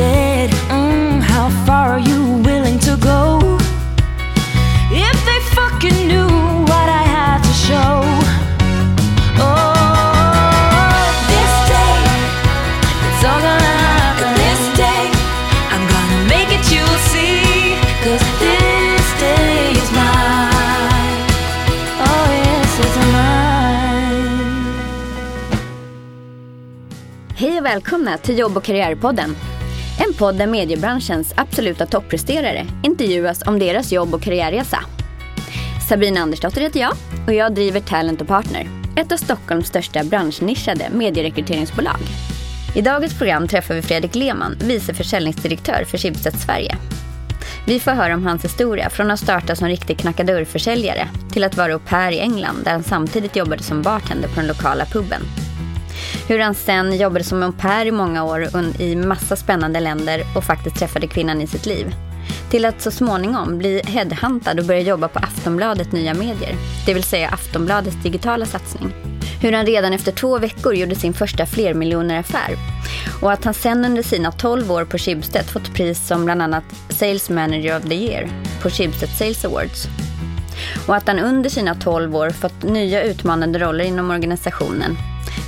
Said, mm, how far are you willing to go? If they fucking knew what I had to show. Oh, this day, it's all gonna happen this day. I'm gonna make it, you'll see. Cause this day is mine. Oh, yes, it's mine. Hej och välkomna till Jobb och karriärpodden. En podd där mediebranschens absoluta toppresterare intervjuas om deras jobb och karriärresa. Sabina Andersdotter heter jag och jag driver Talent Partner, ett av Stockholms största branschnischade medierekryteringsbolag. I dagens program träffar vi Fredrik Lehmann, vice försäljningsdirektör för Schibsted Sverige. Vi får höra om hans historia från att starta som riktig knackadörrförsäljare till att vara au pair i England där han samtidigt jobbade som bartender på den lokala puben. Hur han sen jobbade som au pair i många år i massa spännande länder och faktiskt träffade kvinnan i sitt liv. Till att så småningom bli headhuntad och börja jobba på Aftonbladet Nya Medier, det vill säga Aftonbladets digitala satsning. Hur han redan efter två veckor gjorde sin första flermiljoneraffär. Och att han sen under sina 12 år på Schibsted fått pris som bland annat Sales Manager of the Year på Schibsted Sales Awards. Och att han under sina 12 år fått nya utmanande roller inom organisationen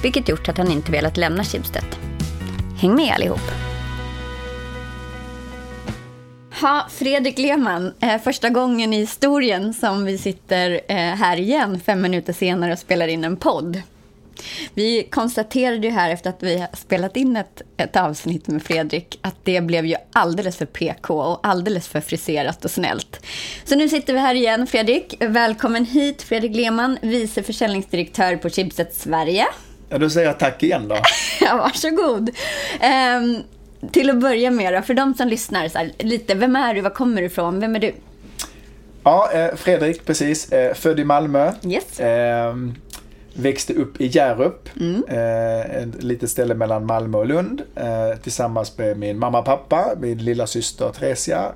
vilket gjort att han inte velat lämna Schibsted. Häng med allihop! Ha, Fredrik Lehmann, eh, första gången i historien som vi sitter eh, här igen fem minuter senare och spelar in en podd. Vi konstaterade ju här efter att vi spelat in ett, ett avsnitt med Fredrik att det blev ju alldeles för PK och alldeles för friserat och snällt. Så nu sitter vi här igen. Fredrik, välkommen hit. Fredrik Lehmann, vice försäljningsdirektör på Chipset Sverige. Ja, då säger jag tack igen då. Ja, varsågod. Ehm, till att börja med då, för de som lyssnar, så här, lite, vem är du, var kommer du ifrån, vem är du? Ja, eh, Fredrik, precis. Eh, född i Malmö. Yes. Eh, växte upp i Hjärup. Eh, ett litet ställe mellan Malmö och Lund. Eh, tillsammans med min mamma och pappa, min lilla syster Theresia.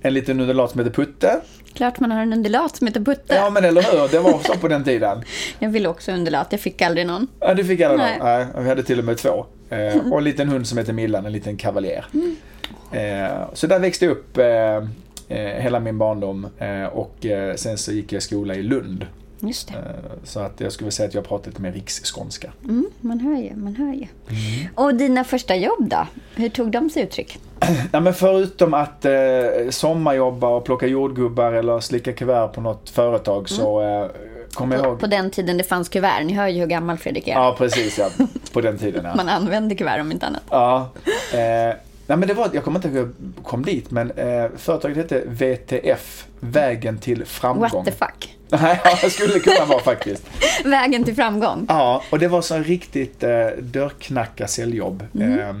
En liten undulat som heter Putte. Klart man har en undulat som heter Putte. Ja, men eller hur? Det var så på den tiden. Jag ville också undulat, jag fick aldrig någon. Ja, du fick alla Nej. någon. Nej, vi hade till och med två. Eh, och en liten hund som heter Millan, en liten kavaljer. Eh, så där växte jag upp eh, eh, hela min barndom. Eh, och eh, sen så gick jag i skola i Lund. Just det. Eh, så att jag skulle säga att jag pratar lite mer riksskånska. Mm, man hör ju, man hör ju. Och dina första jobb då? Hur tog de sig uttryck? Ja, men förutom att eh, sommarjobba och plocka jordgubbar eller slicka kuvert på något företag så eh, kommer jag ihåg... på den tiden det fanns kuvert. Ni hör ju hur gammal Fredrik är. Ja, precis ja. På den tiden ja. Man använde kuvert om inte annat. Ja. Eh, nej, men det var, jag kommer inte ihåg hur jag kom dit, men eh, företaget hette VTF, Vägen till framgång. What the fuck? Nej, ja, det skulle kunna vara faktiskt. Vägen till framgång. Ja, och det var så riktigt eh, dörrknacka säljjobb. Eh,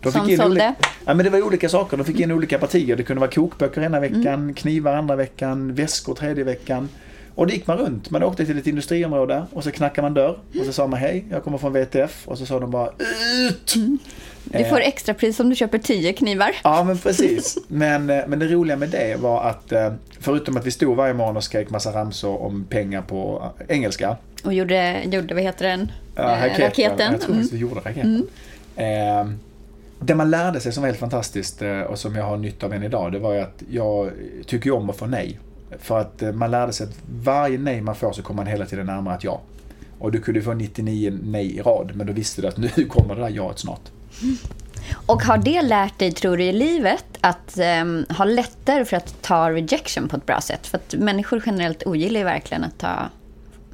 de Som in sålde? Ja, men det var olika saker. De fick in olika partier. Det kunde vara kokböcker ena veckan, knivar andra veckan, väskor tredje veckan. Och det gick man runt. Man åkte till ett industriområde och så knackade man dörr och så sa man hej, jag kommer från VTF. Och så sa de bara ut! Du får extra pris om du köper tio knivar. Ja, men precis. Men, eh, men det roliga med det var att eh, förutom att vi stod varje morgon och skrek massa ramsor om pengar på eh, engelska. Och gjorde, gjorde vad heter den? Ja, Eh, raketen. raketen. Jag tror Mm. vi gjorde raketen. Eh, det man lärde sig som var helt fantastiskt eh, och som jag har nytta av än idag, det var ju att jag tycker om att få nej. För att eh, man lärde sig att varje nej man får så kommer man hela tiden närmare ett ja. Och du kunde få 99 nej i rad, men då visste du att nu kommer det där jaet snart. Och har det lärt dig, tror du, i livet att ehm, ha lättare för att ta rejection på ett bra sätt? För att människor generellt ogillar ju verkligen att ta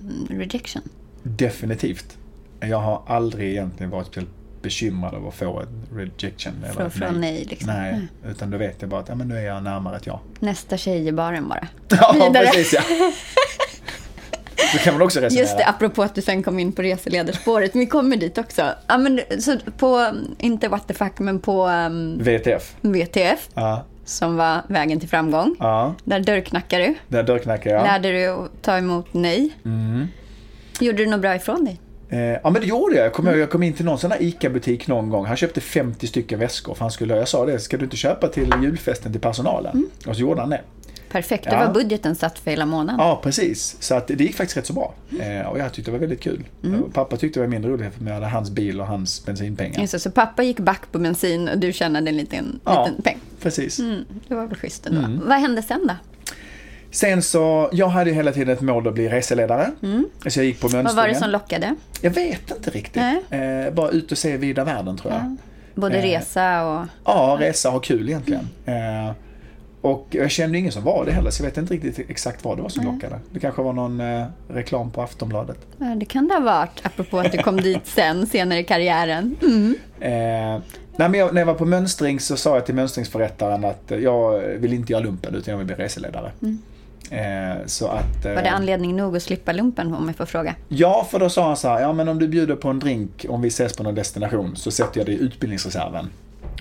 mm, rejection. Definitivt. Jag har aldrig egentligen varit speciellt bekymrad över att få en rejection. Eller Från- från nej, liksom. Nej, Mm. utan då vet jag bara att ja, men nu är jag närmare ett ja. Nästa tjej i baren bara. Ja, precis ja. Då kan man också resonera. Just det, apropå att du sen kom in på reseledarspåret. Vi kommer dit också. Ja, men, så på, inte what the fuck, men på um, VTF. VTF, Ja, som var vägen till framgång. ja. Där dörrknackade du. Där dörrknackar jag. Lärde du att ta emot nej. Mm. Gjorde du något bra ifrån dig? Eh, ja men det gjorde jag. Jag kommer ihåg, jag kom in till någon sån här ICA-butik någon gång. Han köpte 50 stycken väskor. För han skulle, jag sa det, ska du inte köpa till julfesten till personalen? Mm. Och så gjorde han det. Perfekt, Ja. det var budgeten satt för hela månaden. Ja, precis. Så att det gick faktiskt rätt så bra. Eh, och jag tyckte det var väldigt kul. Mm. Pappa tyckte det var mindre roligt för jag hade hans bil och hans bensinpengar. Just det, så pappa gick back på bensin och du tjänade en liten, Ja. liten peng. Precis. Mm, det var väl schysst ändå. Mm. Vad hände sen då? Sen så, jag hade ju hela tiden ett mål att bli reseledare. Så jag gick på mönstringen. Mm. Vad var det som lockade? Jag vet inte riktigt. Eh, bara ut och se vida världen tror jag. Både Eh. resa och... Ja, resa, ha kul egentligen. Eh, och jag kände ingen som var det heller, så jag vet inte riktigt exakt vad det var som lockade. Det kanske var någon eh, reklam på Aftonbladet. Ja, Det kan det ha varit, apropå att du kom dit sen, senare i karriären. Mm. Eh, men jag, när jag var på mönstring så sa jag till mönstringsförrättaren att eh, jag vill inte göra lumpen utan jag vill bli reseledare. Eh, så att, eh, Var det anledning nog att slippa lumpen om jag får fråga? Ja, för då sa han så här, ja men om du bjuder på en drink om vi ses på någon destination så sätter jag dig i utbildningsreserven.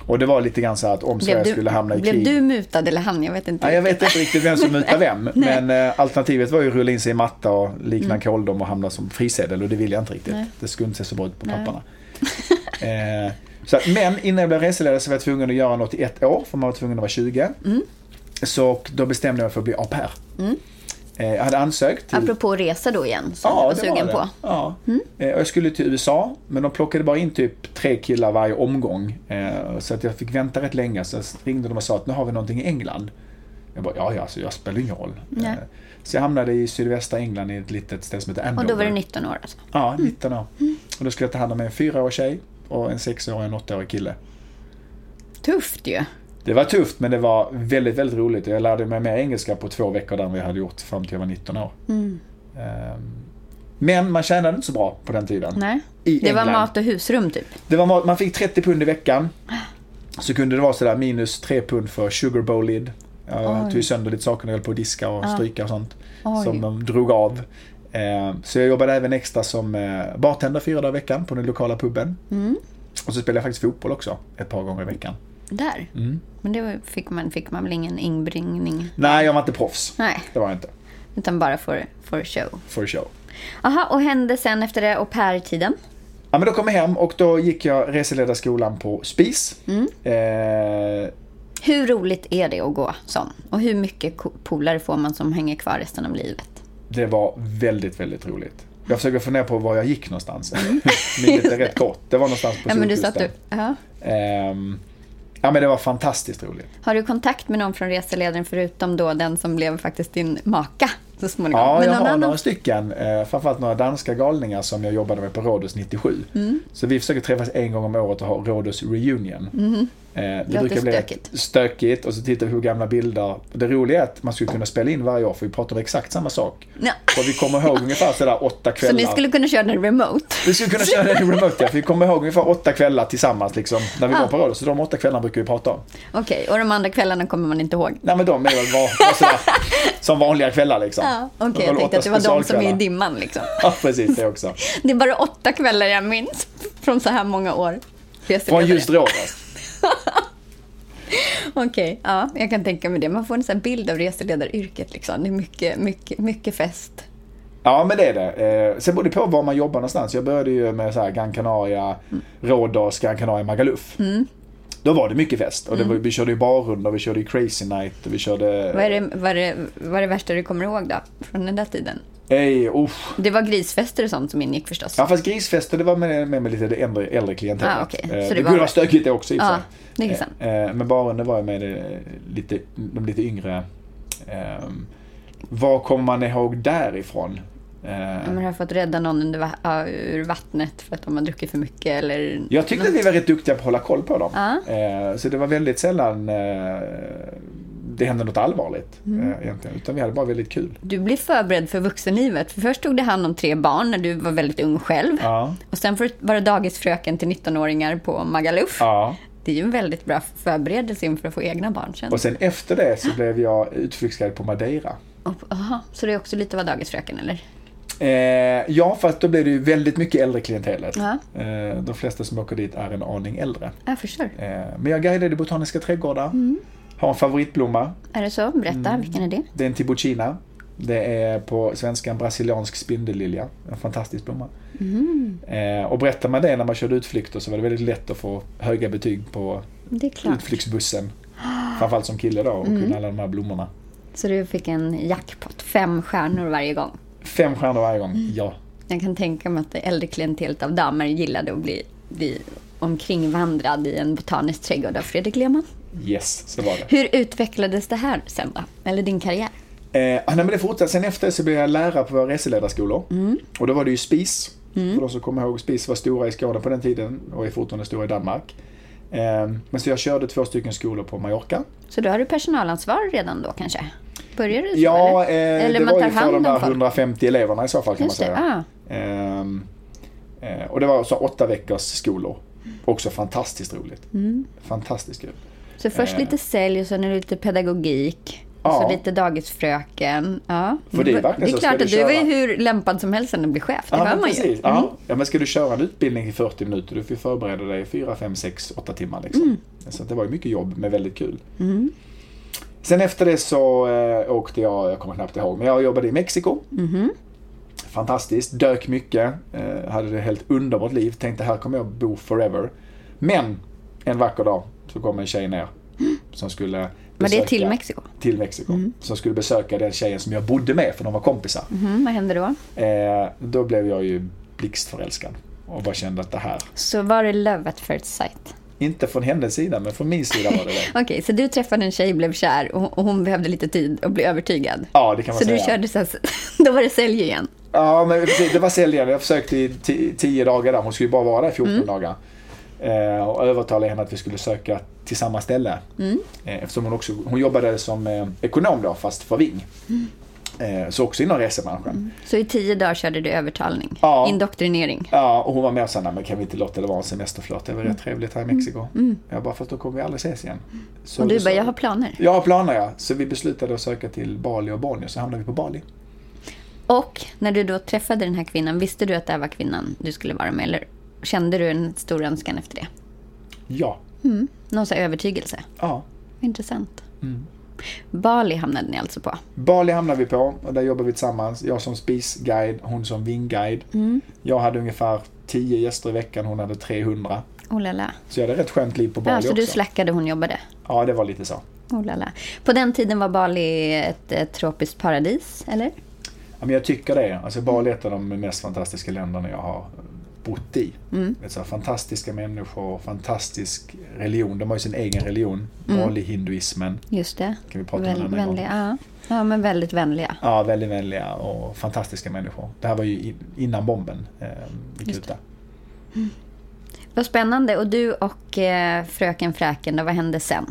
Och det var lite grann så att om Sverige du, skulle hamna i blev krig. du mutad eller han? Jag vet inte. Ja, jag vet inte riktigt vem som mutar vem. Men eh, alternativet var ju att rulla in sig i matta och likna mm. kåldom och hamna som frisedel och det vill jag inte riktigt. Nej. Det skulle inte se så bra ut på Nej. papperna. eh, så, men innan jag blev reseledare så var jag tvungen att göra något i ett år för man var tvungen att vara 20. Mm. Så då bestämde jag mig för att bli au pair. Eh, jag hade ansökt till... Apropå resa då igen, som Ja, jag var sugen var på. Ja. Eh, och Jag skulle till USA, men de plockade bara in typ tre killar varje omgång. Eh, Så att jag fick vänta rätt länge. Så ringde de och sa att nu har vi någonting i England. Jag bara, ja, ja, så jag spelar ingen roll. Nej. Eh, Så jag hamnade i sydvästra England i ett litet ställe som heter Andover. Och då var du 19 år alltså. Ja, 19 år. Och då skulle jag ta hand om en fyraårig tjej och en sexårig och en åttaårig kille. Tufft ju. Det var tufft men det var väldigt, väldigt roligt. Jag lärde mig mer engelska på två veckor där än vad jag hade gjort fram till jag var 19 år. Mm. Ehm, Men man tjänade inte så bra på den tiden. Nej. I Det var England. mat och husrum typ. Det var, mat- man fick 30 pund i veckan. Så kunde det vara sådär minus 3 pund för sugar bowl lid. Jag tog sönder lite saker när jag höll på att diska och stryka och sånt. Oj. Som de drog av. Eh, Så jag jobbade även extra som eh, bartender fyra dagar i veckan på den lokala puben. Mm. Och så spelade jag faktiskt fotboll också ett par gånger i veckan. Där. Mm. Men det var- fick man, fick man väl ingen inbringning? Nej, jag var inte proffs. Nej, Det var jag inte. utan bara för, för show. For show. Jaha, och hände sen efter det au pair-tiden? Ja, men då kom jag hem och då gick jag reseledarskolan på SPIS. Mm. Eh, Hur roligt är det att gå sån? Och hur mycket polare får man som hänger kvar resten av livet? Det var väldigt, väldigt roligt. Jag försöker fundera på var jag gick någonstans. Minnet är rätt kort. Det var någonstans på Mm. Ja, men du att Solkusten. Ja. Men det var fantastiskt roligt. Har du kontakt med någon från reseledaren förutom då den som blev faktiskt din maka så småningom? Ja, Men jag har annan? några stycken. Eh, framförallt några danska galningar som jag jobbade med på Rhodos 97. Mm. Så vi försöker träffas en gång om året och ha Rhodos reunion. Eh, det Låter brukar bli stökigt. stökigt och så tittar vi på gamla bilder. Det roliga är att man skulle kunna spela in varje år för vi pratar om exakt samma sak. Ja. Och vi kommer ihåg ungefär sådär åtta Så kvällar. ni skulle kunna köra den remote? Vi skulle kunna köra den remote ja, för vi kommer ihåg ungefär åtta kvällar tillsammans liksom, när vi Ah. var på Rhodos. Så de åtta kvällarna brukar vi prata om. Okej, och de andra kvällarna kommer man inte ihåg? Nej men de är väl var, var sådär, som vanliga kvällar liksom. Ja, okej. Det jag tänkte att det var de som är i dimman liksom. Ja, precis det också. Det är bara åtta kvällar jag minns från så här många år. Från just Rhodos. Okej, ja, jag kan tänka mig det. Man får en sån här bild av reseledaryrket liksom. Det är mycket, mycket, mycket fest. Ja, men det är det. Eh, sen beror det på var man jobbar någonstans. Jag började ju med så här Gran Canaria, Rhodos, Gran Canaria, Magaluf. Mm. Då var det mycket fest. Och det var, vi körde ju barrundor, vi körde ju Crazy Night och vi körde... Vad är, det, vad, är det, vad är det värsta du kommer ihåg då? Från den där tiden? Ej, usch. Det var grisfester och sånt som ingick förstås. Ja, fast grisfester det var med, med, med lite det äldre, äldre klientellet. Ah. Så Eh, det det var- kunde vara stökigt det också i sig. det. Eh, eh, Men barunder var ju med det, lite, de lite yngre. ehm, vad kommer man ihåg därifrån? Eh, men har fått rädda någon under, ur vattnet för att de har druckit för mycket eller... Jag tyckte att vi var rätt duktiga på att hålla koll på dem. Ja. Eh, Så det var väldigt sällan eh, det hände något allvarligt. Mm. eh, Egentligen. Utan vi hade bara väldigt kul. Du blev förberedd för vuxenlivet. För först tog du hand om tre barn när du var väldigt ung själv. Ja. Och sen för- var det dagisfröken till 19-åringar på Magaluf. ja. Det är ju en väldigt bra förberedelse inför att få egna barn sen. Och sen efter det så blev jag utflyktsguide på Madeira. Aha, så det är också lite vara dagisfröken eller? Eh, ja, fast då blir det ju väldigt mycket äldre klientelet. Ja. Eh, de flesta som åker dit är en aning äldre. Jag förstår. Eh, men jag guidade botaniska trädgårdar. Mm. Har en favoritblomma. Är det så? Berätta, Mm. vilken är det? Det är en tibucina. Det är på svenska en brasiliansk spindellilja. En fantastisk blomma. Mm. Eh, och berättar man det när man körde utflykter så var det väldigt lätt att få höga betyg på utflyktsbussen. Framförallt som kille då och Mm. kunna alla de här blommorna. Så du fick en jackpot, fem stjärnor varje gång. Fem stjärnor varje gång, Mm. ja. Jag kan tänka mig att det äldre klientelet av damer gillade att bli, bli omkringvandrad i en botanisk trädgård av Fredrik Lehmann. Yes, så var det. Hur utvecklades det här sen då? Eller din karriär? Eh, nej, men det fortsatte. Sen efter så blev jag lärare på våra reseledarskolor. Och då var det ju SPIS. För de som kommer ihåg, SPIS var stora i Skåne på den tiden och är fortfarande stora i Danmark. Eh, men så jag körde två stycken skolor på Mallorca. Så då har du personalansvar redan då kanske? Börjar du så Ja, eller? eh, eller det man var ju för de folk? 150 eleverna i så fall kan Just man det, säga. ah. Ehm, eh, och det var så åtta veckors skolor. Också fantastiskt roligt. Mm. Fantastiskt kul. Så först Eh. lite sälj och sen är det lite pedagogik. Ja. Och så lite dagisfröken. Ja. För det är det är klart att du du är köra- hur lämpad som helst att bli chef. Det hör men man ju. Mm. Ja. ja, men ska du köra en utbildning i 40 minuter, du får förbereda dig i 4, 5, 6, 8 timmar. Liksom. Mm. Så det var ju mycket jobb, men väldigt kul. Sen efter det så eh, åkte jag, jag kommer knappt ihåg, men jag jobbade i Mexiko. Mhm. Fantastiskt, dök mycket, eh, hade det helt underbart liv. Tänkte här kommer jag bo forever. Men en vacker dag så kom en tjej ner som skulle Men det är besöka- till Mexiko. till Mexiko. Som skulle besöka den tjejen som jag bodde med, för de var kompisar. Mhm, vad hände då? Eh, då blev jag ju blixtförälskad. Och bara kände att det här, Så var det love at first sight? inte från hennes sida, men från min sida var det det. Okej, så du träffade en tjej, blev kär och hon behövde lite tid att bli övertygad. Ja, det kan man Så säga. du körde så här, då var det sälj igen. Ja, men det var säljande. Jag försökte i ti- tio dagar där. Hon skulle ju bara vara där i 14 dagar. Eh, och övertalade henne att vi skulle söka till samma ställe. Eh, eftersom hon också, hon jobbade som eh, ekonom då, fast för Ving. Eh, så också inom resebranschen. Så i tio dagar körde du övertalning, Ja. indoktrinering. Ja, och hon var med och sa, men kan vi inte låta det vara en semesterflört? Det var rätt trevligt här i Mexiko. Jag bara, fast då kommer vi aldrig ses igen. Så Och du bara, jag har planer. Jag har planer ja. Så vi beslutade att söka till Bali och Borneo, så hamnade vi på Bali. Och när du då träffade den här kvinnan, visste du att det här var kvinnan du skulle vara med? Eller kände du en stor önskan efter det? Ja. Någon sån övertygelse? Ja. Intressant. Mm. Bali hamnade ni alltså på. Bali hamnade vi på och där jobbar vi tillsammans. Jag som spisguide, hon som vingguide. Jag hade ungefär 10 gäster i veckan, hon hade 300. Oh la la. Så jag hade rätt skönt liv på Bali Ja, så också. du slackade, hon jobbade. Ja, det var lite så. Oh la la. På den tiden var Bali ett, ett tropiskt paradis, eller? Ja, men jag tycker det. Alltså Bali är ett av de mest fantastiska länderna jag har bott i. Mm. Så fantastiska människor, fantastisk religion. De har ju sin egen religion. Mm. Bali-hinduismen. Just det. Kan vi prata om annan gång. vänliga, ja. ja, men väldigt vänliga. Ja, väldigt vänliga och fantastiska människor. Det här var ju i- innan bomben eh, Just ut där. Vad spännande. Och du och eh, fröken Fräken, då, vad hände sen?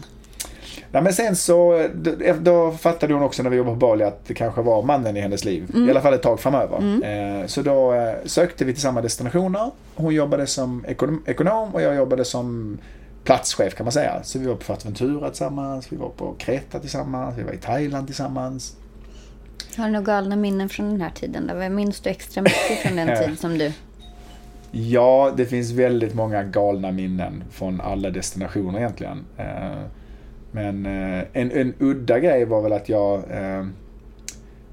Nej, men sen så, då, då fattade hon också när vi jobbade på Bali att det kanske var mannen i hennes liv. I alla fall ett tag framöver. Eh, så då eh, sökte vi till samma destinationer. Hon jobbade som ekonom, ekonom och jag jobbade som platschef kan man säga. Så vi var på Fuerteventura tillsammans, vi var på Kreta tillsammans, vi var i Thailand tillsammans. Har du några galna minnen från den här tiden? Vad minns du extra mycket från den tid som du... Ja, det finns väldigt många galna minnen från alla destinationer egentligen. Eh, Men eh, en, en udda grej var väl att jag eh,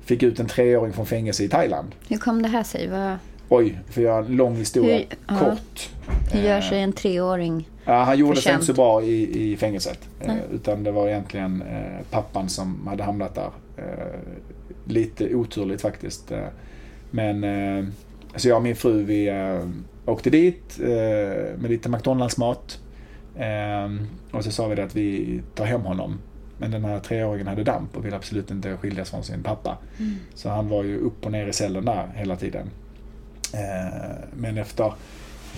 fick ut en treåring från fängelse i Thailand. Hur kom det här sig? Vad, Oj, för jag har en lång historia Hur- kort. hur gör Eh, sig en treåring? Ja, han gjorde sig inte så bra i, i fängelset. Nej. utan det var egentligen pappan som hade hamnat där. Lite oturligt faktiskt. Men så jag och min fru vi åkte dit med lite McDonalds-mat. Eh, och så sa vi det att vi tar hem honom. Men den här treåringen hade damp och ville absolut inte skiljas från sin pappa. Så han var ju upp och ner i cellen där hela tiden. Eh, men efter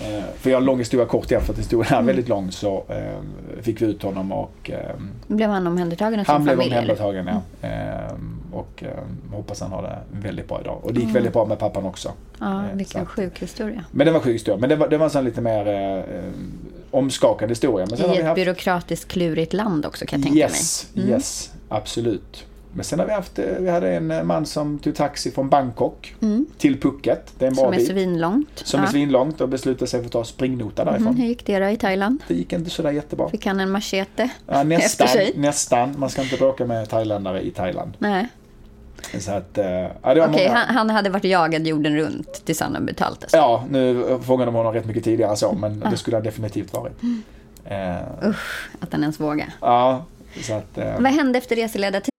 Eh, För jag har en lång historia kort igen för att historien Mm. är väldigt lång så eh, fick vi ut honom och eh, Blev han omhändertagen av sin han blev familj? eller? omhändertagen ja. Eh, och eh, hoppas han har det väldigt bra idag. Och det gick Mm. väldigt bra med pappan också. Ja, Eh, vilken sjuk historia. Men det var sjuk historia. Men det var, det var en sån lite mer omskakande historia. Men sen har I vi ett haft... byråkratiskt klurigt land också kan jag tänka Yes, mig. Mm. yes, absolut. Men sen har vi haft, eh, vi hade en eh, man som tog taxi från Bangkok till Phuket. Det är en bra Mm. Som är svinlångt. Som är svinlångt och beslutade sig för att ta springnota därifrån. Mm, hur gick det då i Thailand? Det gick inte sådär jättebra. Fick han en machete Ja, nästan, efter sig? nästan. Man ska inte bråka med thailändare i Thailand. Nej. Så att, eh, ja, det var Okej, många... han, han hade varit jagad jorden runt tills han hade betalt det. Ja, nu fångade de honom rätt mycket tidigare så, men det skulle han definitivt varit. Mm. Eh, Att han ens vågade. ja, så att... Eh, Vad hände efter reseledartiden?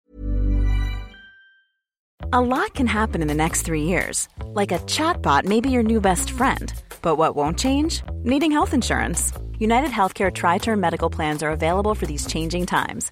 A lot can happen in the next three years. Like a chatbot may be your new best friend. But what won't change? Needing health insurance. United Healthcare Tri Term Medical Plans are available for these changing times.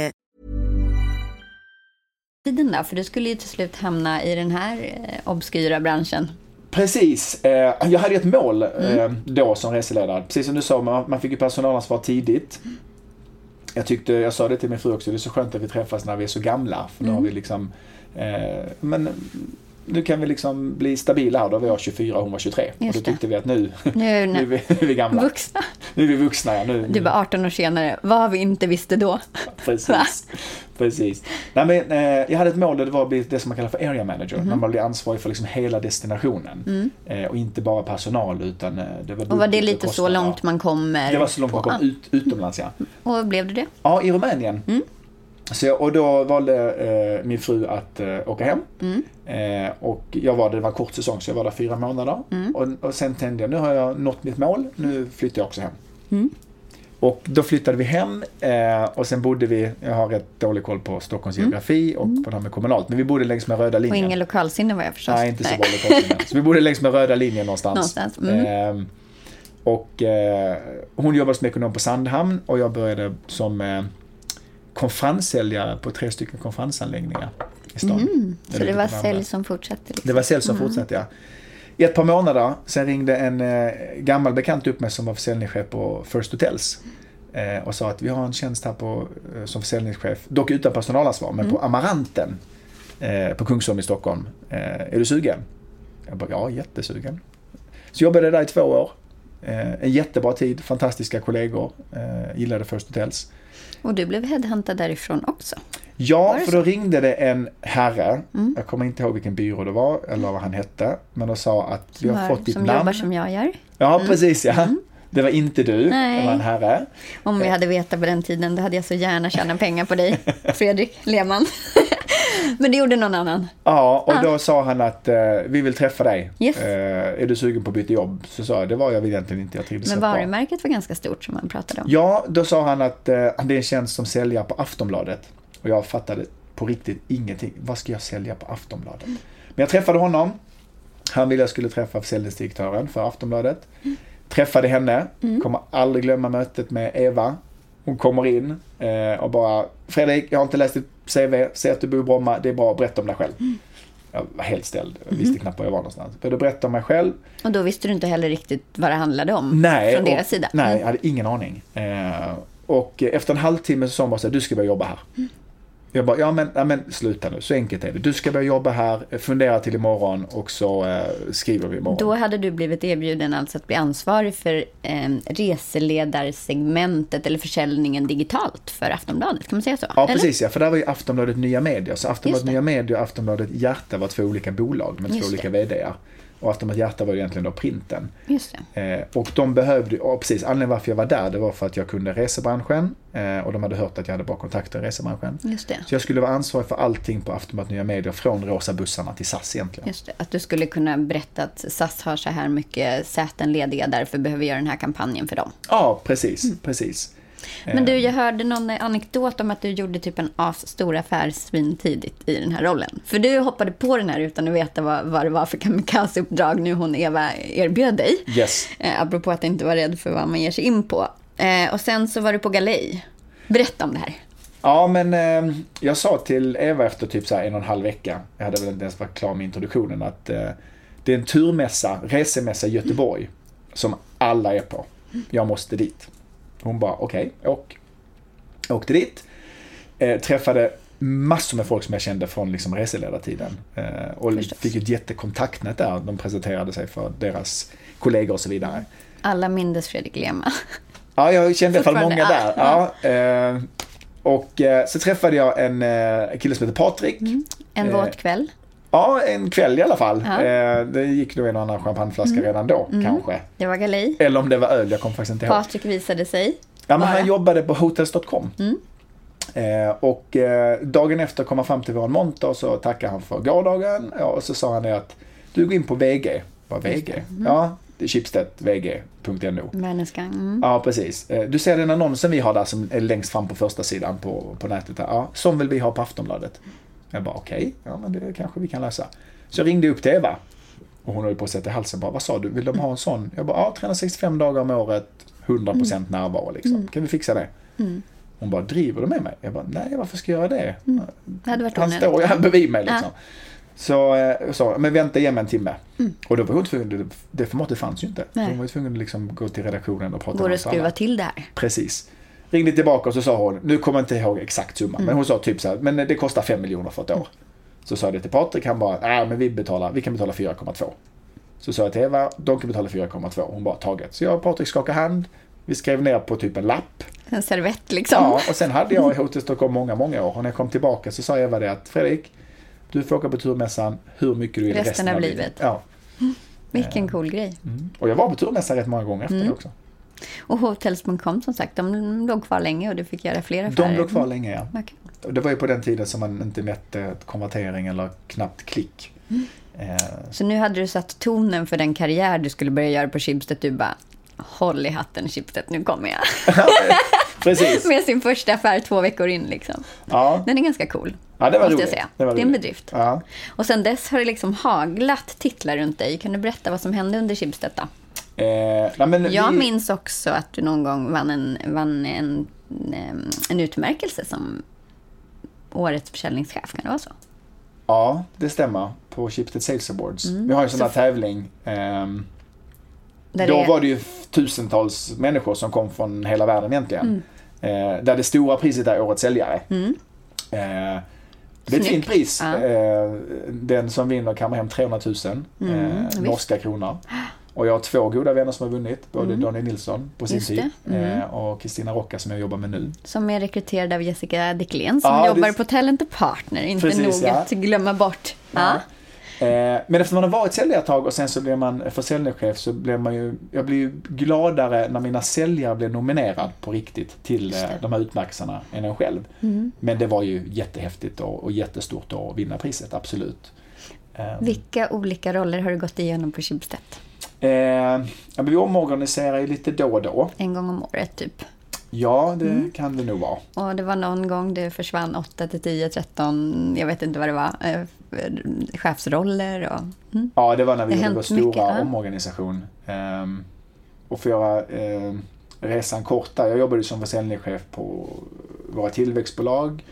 Tiden då? För du skulle ju till slut hamna i den här eh, obskyra branschen. Precis. Eh, jag hade ett mål Mm. eh, då som reseledare. Precis som du sa, man, man fick ju personalansvar tidigt. Jag tyckte, jag sa det till min fru också, det är så skönt att vi träffas när vi är så gamla. För då har Mm. vi liksom, eh, men nu kan vi liksom bli stabila här. Då var jag 24 och hon var 23. Just och då det. tyckte vi att nu, Nu nu, nu är vi gamla. vuxna. Nu är vi vuxna, ja. Nu, Du var 18 år senare. Vad vi inte visste då? Precis. Precis. Nej, men, eh, jag hade ett mål och det var att bli det som man kallar för area manager. Mhm. När man blir ansvarig för liksom hela destinationen. Eh, och inte bara personal utan eh, det var Mm. Och var det lite så långt man kommer? Det var så långt man kom ut, utomlands ja. Och blev det det? Ja, i Rumänien. Mm. Så jag, och då valde eh, min fru att eh, åka hem. Mm. Eh, och jag var, det var en kort säsong så jag var där fyra månader. Mm. Och, och sen tänkte jag, nu har jag nått mitt mål, nu flyttar jag också hem. Mm. Och då flyttade vi hem eh, och sen bodde vi, jag har rätt dålig koll på Stockholms geografi och på det här med kommunalt, men vi bodde längs med röda Mm. Och linjen. ingen lokalsinne var jag förstås. Nej, inte så bra lokalsinne. Så vi bodde längs med röda linjen någonstans. Någonstans, mm. Ehm, och eh, hon jobbade som ekonom på Sandhamn och jag började som eh, konferenssäljare på tre stycken konferensanläggningar i stan. Mm. Så det var sälj som fortsatte? Liksom. Det var sälj som fortsatte, ja. I ett par månader, sen ringde en eh, gammal bekant upp mig som var försäljningschef på First Hotels. Eh, och sa att vi har en tjänst här på, eh, som försäljningschef, dock utan personalansvar, men på Amaranten eh, på Kungsholm i Stockholm. Eh, är du sugen? Jag bara, ja, jättesugen. Så jobbade jag där i två år. Eh, en jättebra tid, fantastiska kollegor, eh, gillade First Hotels. Och du blev headhuntad därifrån också? Ja, det för då ringde det en herre, jag kommer inte ihåg vilken byrå det var eller vad han hette, men de sa att vi har fått ditt som namn. jobbar som jag gör. Ja, precis ja. Det var inte du, det Nej. var en herre. Om vi hade vetat på den tiden, då hade jag så gärna tjänat pengar på dig, Fredrik Lehmann. Men det gjorde någon annan. Ja, och då sa han att eh, vi vill träffa dig. Yes. Eh, är du sugen på att byta jobb? Så sa jag, det var jag egentligen inte, jag trivdes Men varumärket var ganska stort som man pratade om. Ja, då sa han att eh, det är en tjänst som säljare på Aftonbladet. Och jag fattade på riktigt ingenting. Vad ska jag sälja på Aftonbladet? Men jag träffade honom. Han ville jag skulle träffa försäljningsdirektören för Aftonbladet. Träffade henne. Kommer aldrig glömma mötet med Eva. Hon kommer in eh, och bara Fredrik, jag har inte läst ditt CV. Ser att du bor i Bromma. Det är bra. Berätta om dig själv. Jag var helt ställd. Jag visste knappt var jag var någonstans. Började berätta om mig själv. Och då visste du inte heller riktigt vad det handlade om Nej, från deras och, sida. Nej, Mm. jag hade ingen aning. Eh, och efter en halvtimme så sa hon bara så här, du ska börja jobba här. Jag bara, ja men, ja men sluta nu, så enkelt är det. Du ska börja jobba här, fundera till imorgon och så eh, skriver vi imorgon. Då hade du blivit erbjuden alltså att bli ansvarig för eh, reseledarsegmentet eller försäljningen digitalt för Aftonbladet. Kan man säga så? Ja, Eller? precis ja. För där var ju Aftonbladet Nya Medier. Så Aftonbladet. Nya Medier och Aftonbladet Hjärta var två olika bolag med två olika det. Och Aftonbladet Hjärta var egentligen då printen. Just det. Eh, och de behövde, ja precis, anledningen varför jag var där det var för att jag kunde resebranschen. Eh, och de hade hört att jag hade bra kontakter i resebranschen. Just det. Så jag skulle vara ansvarig för allting på Aftonbladet Nya Medier från rosa bussarna till SAS egentligen. Just det. Att du skulle kunna berätta att SAS har så här mycket säten lediga, därför behöver vi göra den här kampanjen för dem. Ja, precis, precis. Men du, jag hörde någon anekdot om att du gjorde typ en asstor affär svintidigt i den här rollen. För du hoppade på den här utan att veta vad, vad det var för kamikazeuppdrag nu hon Eva erbjöd dig. Yes. Eh, apropå att inte vara rädd för vad man ger sig in på. Eh, och sen så var du på galej. Berätta om det här. Ja, men eh, jag sa till Eva efter typ så här en och en halv vecka, jag hade väl inte ens varit klar med introduktionen, att eh, det är en turmässa, resemässa i Göteborg, som alla är på. Jag måste dit. Hon bara, okej, åk. Jag åkte dit, eh, träffade massor med folk som jag kände från liksom reseledartiden. Eh, och Förstås. fick ett jättekontaktnät där. De presenterade sig för deras kollegor och så vidare. Alla mindes Fredrik Lema. Ja, jag kände i alla fall många där. Ja, eh, och eh, så träffade jag en eh, kille som heter Patrik. En Eh, våt kväll. Ja, en kväll i alla fall. Ja. Eh, det gick nog en och annan champagneflaska redan då, kanske. Det var galej. Eller om det var öl, jag kommer faktiskt inte ihåg. Patrik visade sig. Ja, men han jobbade på Hotels.com. Mm. Eh, och eh, dagen efter kom han fram till vår monter och så tackade han för gårdagen. Ja, och så sa han det att du går in på VG. Vad VG? Mm. Ja, det är Schibsted, VG.no. Människan. Mm. Ja, precis. Du ser den annonsen vi har där som är längst fram på första sidan på, på nätet. Här. Ja, som vill vi ha på Aftonbladet. Jag bara okej, ja men det kanske vi kan läsa. Så jag ringde upp till Eva. Och hon höll på att sätta i halsen bara, vad sa du, vill de ha en sån? Jag bara, ja 365 dagar om året, 100% närvaro liksom. Kan vi fixa det? Hon bara, driver du med mig? Jag bara, nej varför ska jag göra det? Det hade varit Han står ju här bredvid mig liksom. Så jag sa, men vänta ge mig en timme. Och då var hon tvungen, det, det formatet fanns ju inte. Nej. Hon var ju tvungen att liksom gå till redaktionen och prata Går med oss alla. skruva till det här. Precis. Ringde tillbaka och så sa hon, nu kommer jag inte ihåg exakt summa, Mm. men hon sa typ så här, men det kostar 5 miljoner för ett år. Så sa jag det till Patrik, han bara, nej men vi betalar, vi kan betala 4,2. Så sa jag till Eva, de kan betala 4,2. Hon bara, taget. Så jag och Patrik skakade hand, vi skrev ner på typ en lapp. En servett liksom. Ja, och sen hade jag Hotel Stockholm många, många år. Och när jag kom tillbaka så sa Eva det att, Fredrik, du får åka på turmässan hur mycket du vill Resten av livet. Ja. Vilken cool grej. Och jag var på turmässan rätt många gånger efter Mm. det också. Och Hotels.com som sagt, de låg kvar länge och du fick göra fler affärer. De låg kvar länge, ja. Kul. Och Det var ju på den tiden som man inte mätte konvertering eller knappt klick. Eh, Så nu hade du satt tonen för den karriär du skulle börja göra på Schibsted. Du bara, håll i hatten Schibsted, nu kommer jag. precis. Med sin första affär två veckor in liksom. Ja, Den är ganska cool. ja det var måste roligt. jag säga. Det, var Det är en bedrift. Ja. Och sen dess har det liksom haglat titlar runt dig. Kan du berätta vad som hände under Schibsted då? Eh, men Jag vi, minns också att du någon gång vann en, vann en, em, en utmärkelse som årets försäljningschef. Kan det vara så? Ja, det stämmer. På Schibsted Sales Awards. Mm. Vi har en sån tävling. ehm, Där då det var det ju tusentals människor som kom från hela världen egentligen. Mm. Eh, där det stora priset är Årets säljare. Eh, det är ett fint pris. Ja. Eh, den som vinner kammar hem 300 000 eh, Mm, norska kronor. Och jag har två goda vänner som har vunnit. Både Daniel Nilsson på sin Mm. Just tid Mm. eh, och Kristina Rocka som jag jobbar med nu. Som är rekryterad av Jessica Dicklén som Ja, jobbar det- på Talent Partner. Inte Precis, nog ja. att glömma bort. Ja. Eh, Men efter man har varit säljare ett tag och sen så blir man försäljningschef så blir man ju, jag blir ju gladare när mina säljare blir nominerad på riktigt till eh, de här utmärkelserna än en själv. Mm. Men det var ju jättehäftigt och, och jättestort att vinna priset, absolut. Vilka olika roller har du gått igenom på Schibsted? Eh, ja, men vi omorganiserar ju lite då och då. En gång om året typ. Ja, det Mm. kan det nog vara. Och det var någon gång det försvann 8 till 10, 13, jag vet inte vad det var, eh, chefsroller och... Mm. Ja, det var när vi Det gjorde vår stora mycket, ja. omorganisation. Ehm, och för att göra ehm, resan kortare, jag jobbade som försäljningschef på våra tillväxtbolag.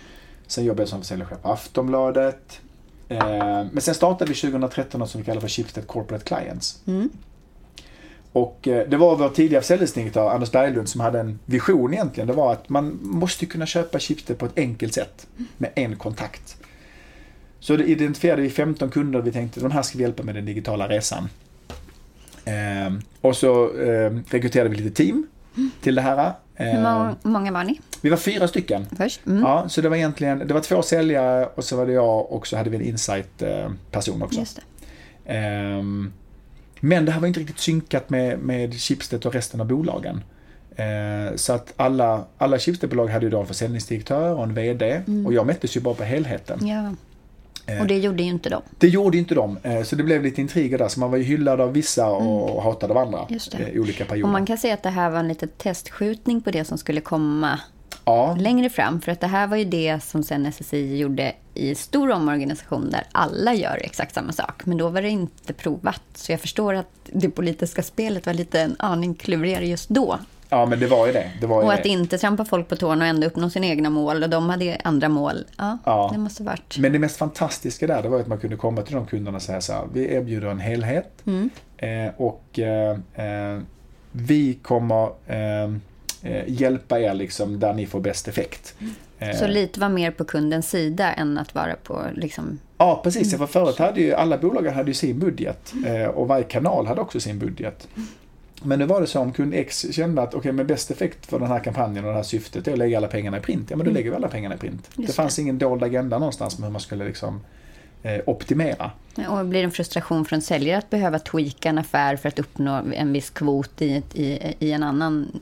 Sen jobbade jag som försäljningschef på Aftonbladet. Ehm, men sen startade vi 2013 något som vi kallar för Schibsted Corporate Clients. Mm. Och eh, det var vår tidigare försäljningsdirektör Anders Berglund som hade en vision egentligen. Det var att man måste kunna köpa Schibsted på ett enkelt sätt med en kontakt. Så identifierade vi 15 kunder och vi tänkte de här ska vi hjälpa med den digitala resan. Ehm, och så ehm, rekryterade vi lite team till det här. Hur Ehm, många, många var ni vi var fyra stycken. först? Mm. Ja, så det var egentligen, det var två säljare och så var det jag och så hade vi en insight-person också. Just det. Men det här var inte riktigt synkat med, med Schibsted och resten av bolagen. Eh, så att alla, alla Schibsted-bolag hade ju då en försäljningsdirektör och en VD och jag mättes ju bara på helheten. Ja. Och det gjorde ju inte de. Det gjorde inte de, eh, så det blev lite intriger där. Så man var ju hyllad av vissa och hatad av andra Mm. Det. eh, i olika Och perioder. man kan säga att det här var en liten testskjutning på det som skulle komma Ja, längre fram. För att det här var ju det som sen SSI gjorde i stor omorganisation där alla gör exakt samma sak. Men då var det inte provat. Så jag förstår att det politiska spelet var lite en aning klurigare just då. ja, men det var ju det. det, var ju Och det. att inte trampa folk på tårna och ändå uppnå sina egna mål. Och de hade andra mål. Ja, Ja. det måste varit. Men det mest fantastiska där, det var att man kunde komma till de kunderna och säga så här, vi erbjuder en helhet Mm. eh, och eh, eh, vi kommer eh, eh, hjälpa er liksom där ni får bäst effekt. Eh, Så lite var mer på kundens sida än att vara på liksom... Ja, precis. För förut hade ju alla bolag hade ju sin budget eh, och varje kanal hade också sin budget. Men nu var det så om kund X kände att okej, men bäst effekt för den här kampanjen och det här syftet är att lägga alla pengarna i print. Ja, men då lägger vi alla pengarna i print. Just det fanns ingen dold agenda någonstans med hur man skulle liksom eh, optimera. Och blir det en frustration från säljare att behöva tweaka en affär för att uppnå en viss kvot i, ett, i, i en annan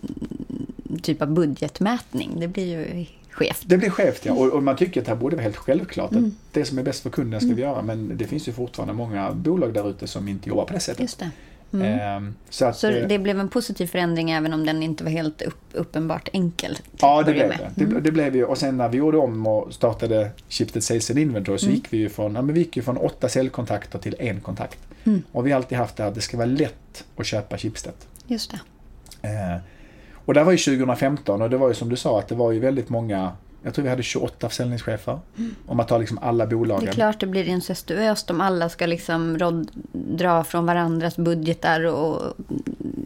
typ av budgetmätning? Det blir ju skevt. Det blir skevt ja, och, och man tycker att det här borde vara helt självklart. Mm. Att det som är bäst för kunden ska vi göra. Men det finns ju fortfarande många bolag där ute som inte jobbar på det sättet. Just det. Ehm, så att, Så eh, det blev en positiv förändring även om den inte var helt upp, uppenbart enkel. Ja, det blev det. det. Det blev ju, och sen när vi gjorde om och startade Shifted Sales and Inventory så gick vi ju från, ja, men vi gick ju från åtta säljkontakter till en kontakt. Och vi har alltid haft det här att det ska vara lätt att köpa Schibsted. Just det. Eh, och det var ju 2015 och det var ju som du sa att det var ju väldigt många, jag tror vi hade 28 försäljningschefer. Om man tar liksom alla Det bolagen. är klart det blir incestuöst om alla ska liksom rod, dra från varandras budgetar och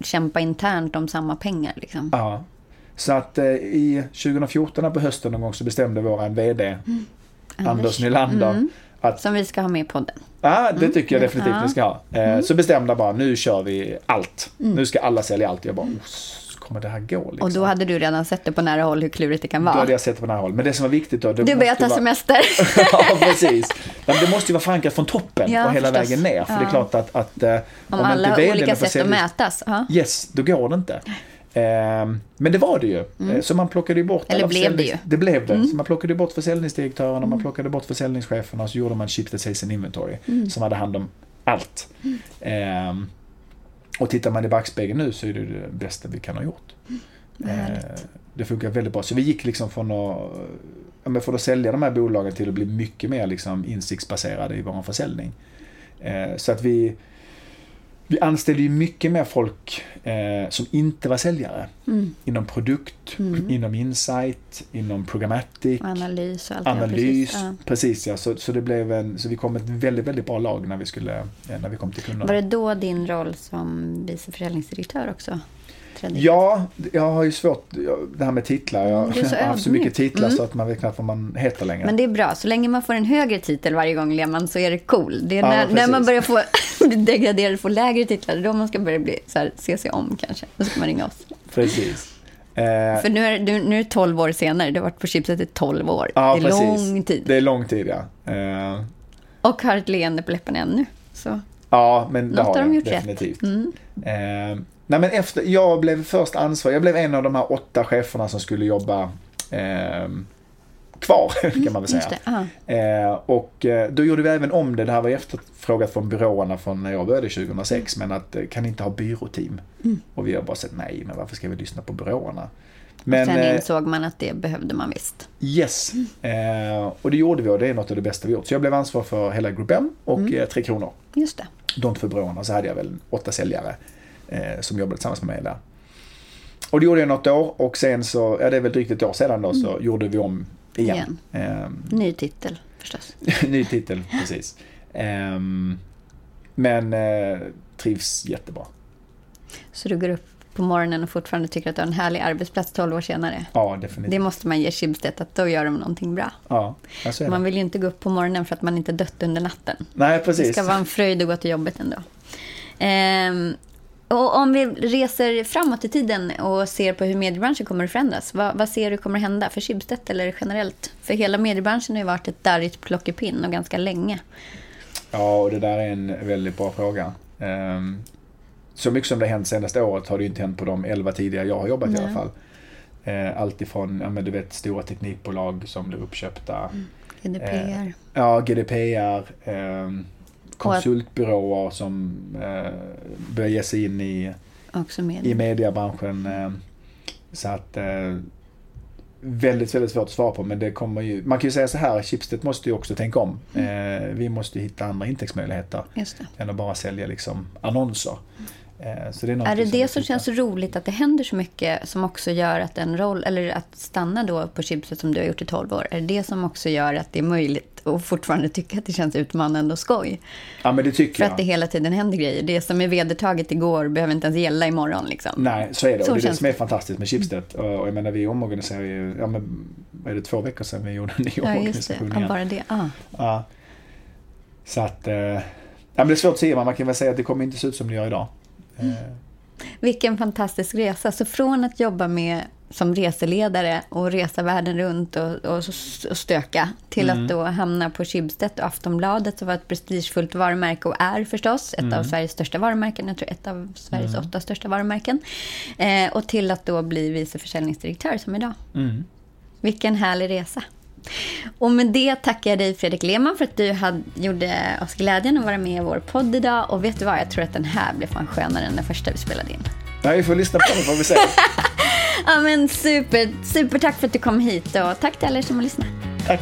kämpa internt om samma pengar. Liksom. Ja. Så att eh, i 2014 på hösten någon gång så bestämde våran VD Anders Nylander att Som vi ska ha med i podden. Ja, det tycker jag definitivt Ja. ni ska ha. Eh, Så bestämde bara, nu kör vi allt. Nu ska alla sälja allt. Jag bara, oh, kommer det här gå? Liksom. Och då hade du redan sett det på nära håll hur klurigt det kan Då vara. hade jag sett det på här håll. Men det som var viktigt då... Du börjar måste ta vara- semester. ja, precis. Men det måste ju vara förankrat från toppen Ja, och hela förstås. vägen ner. För det är Ja. klart att, att eh, Om alla har olika sätt att mätas. Ja. Yes, då går det inte. Ehm, men det var det ju. Eh, Så man plockade ju bort Mm. Eller blev det ju. Mm. Det blev det. Så man plockade bort försäljningsdirektörerna, man plockade bort försäljningscheferna och så gjorde man Shifted Sales and Inventory Mm. som hade hand om allt. Ehm, och tittar man i backspegeln nu så är det det bästa vi kan ha gjort. Eh, det funkar väldigt bra. Så vi gick liksom från att, ja, från att sälja de här bolagen till att bli mycket mer liksom insiktsbaserade i vår försäljning. Eh, så att vi, vi anställde ju mycket mer folk eh, som inte var säljare. Mm. Inom produkt, inom insight, inom programmatic, Och Analys och allt analys. Precis. Ja. Precis ja, så, så, det blev en, så vi kom ett väldigt, väldigt bra lag när vi, skulle, eh, när vi kom till kunderna. Var det då din roll som vice försäljningsdirektör också in? Ja, jag har ju svårt, det här med titlar. Jag har haft så mycket titlar Mm. så att man vet knappt vad man heter längre. Men det är bra, så länge man får en högre titel varje gång Lehmann så är det cool. Det är Ja, när, när precis. man börjar få degraderad och få lägre titlar, då man ska börja bli, så här, se sig om kanske. Då ska man ringa oss. Precis. Eh, För nu är, nu, nu är det 12 år senare, du har varit på Chipset i 12 år. ja, det är precis. lång tid. Det är lång tid, ja. Eh, Och har ett leende på läpparna ännu. Så. ja, men det Något har de jag gjort rätt. definitivt. Mm. Eh, nej, men efter, jag blev först ansvarig. Jag blev en av de här åtta cheferna som skulle jobba eh, kvar, kan man väl säga. Just det, ja. Eh, och eh, då gjorde vi även om det. Det här var efterfrågat från byråerna från när jag började 2006. Men att eh, kan ni inte ha byråteam? Mm. Och vi har bara sagt nej, men varför ska vi lyssna på byråerna? Men, Men Sen eh, insåg man att det behövde man visst. yes, eh, och det gjorde vi och det är något av det bästa vi gjort. Så jag blev ansvarig för hela Group M och Mm. Tre Kronor. Just det. De två byråerna. Så hade jag väl åtta säljare som jobbade tillsammans med mig där. Och det gjorde jag något år och sen så, ja det är väl drygt ett år sedan då, så gjorde vi om igen. Ehm, Ny titel förstås. Ny titel, precis. Ehm, men eh, trivs jättebra. Så du går upp på morgonen och fortfarande tycker att du har en härlig arbetsplats 12 år senare. Ja, definitivt. Det måste man ge Schibsted, att då gör de någonting bra. Ja, så är det. Man vill ju inte gå upp på morgonen för att man inte dött under natten. Nej, Det precis. ska vara en fröjd att gå till jobbet ändå. Ehm, och om vi reser framåt i tiden och ser på hur mediebranschen kommer att förändras. Vad, vad ser du kommer att hända för Schibsted eller generellt? För hela mediebranschen har ju varit ett darrigt plockepinn och ganska länge. Ja, och det där är en väldigt bra fråga. Ehm, så mycket som det har hänt senaste året har det ju inte hänt på de 11 tidigare jag har jobbat i Nej. alla fall. Eh, Allt ifrån, ja men du vet, stora teknikbolag som blev uppköpta. Mm. GDPR. Ja, GDPR. ehm, konsultbyråer som eh, börjar ge sig in i, Också med. i mediebranschen. Eh, så att eh, väldigt, väldigt svårt att svara på. Men det kommer ju, man kan ju säga så här, Schibsted måste ju också tänka om. Eh, vi måste hitta andra intäktsmöjligheter än att bara sälja liksom annonser. Eh, det är, Är någonting det vi det som känns roligt att det händer så mycket som också gör att en roll, eller att stanna då på Schibsted som du har gjort i 12 år, är det det som också gör att det är möjligt att fortfarande tycka att det känns utmanande och skoj? Ja, men det tycker För jag. att det hela tiden händer grejer. Det som är vedertaget igår behöver inte ens gälla imorgon liksom. Nej, så är det. Så och det är det som är det. fantastiskt med Schibsted. Och och jag menar, vi omorganiserar ju, ja men, vad är det, två veckor sedan vi gjorde en ny Ja, det. omorganisation Ja, igen. bara det. Ah. Ja. Så att, eh, ja men det är svårt att säga, men man kan väl säga att det kommer inte se ut som det gör idag. Eh, Vilken fantastisk resa. Så från att jobba med som reseledare och resa världen runt och, och, och stöka till att då hamna på Schibsted och Aftonbladet som var ett prestigefullt varumärke och är förstås ett av Sveriges största varumärken. Jag tror ett av Sveriges åtta största varumärken. Eh, och till att då bli vice försäljningsdirektör som idag. mm. Vilken härlig resa. Och med det tackar jag dig Fredrik Lehmann för att du hade, gjorde oss glädjen att vara med i vår podd idag. Och vet du vad, jag tror att den här blev fan skönare än den första vi spelade in. Ja, vi får lyssna på den får vi se. Ja men super, super tack för att du kom hit och tack till alla er som har lyssnat. Tack.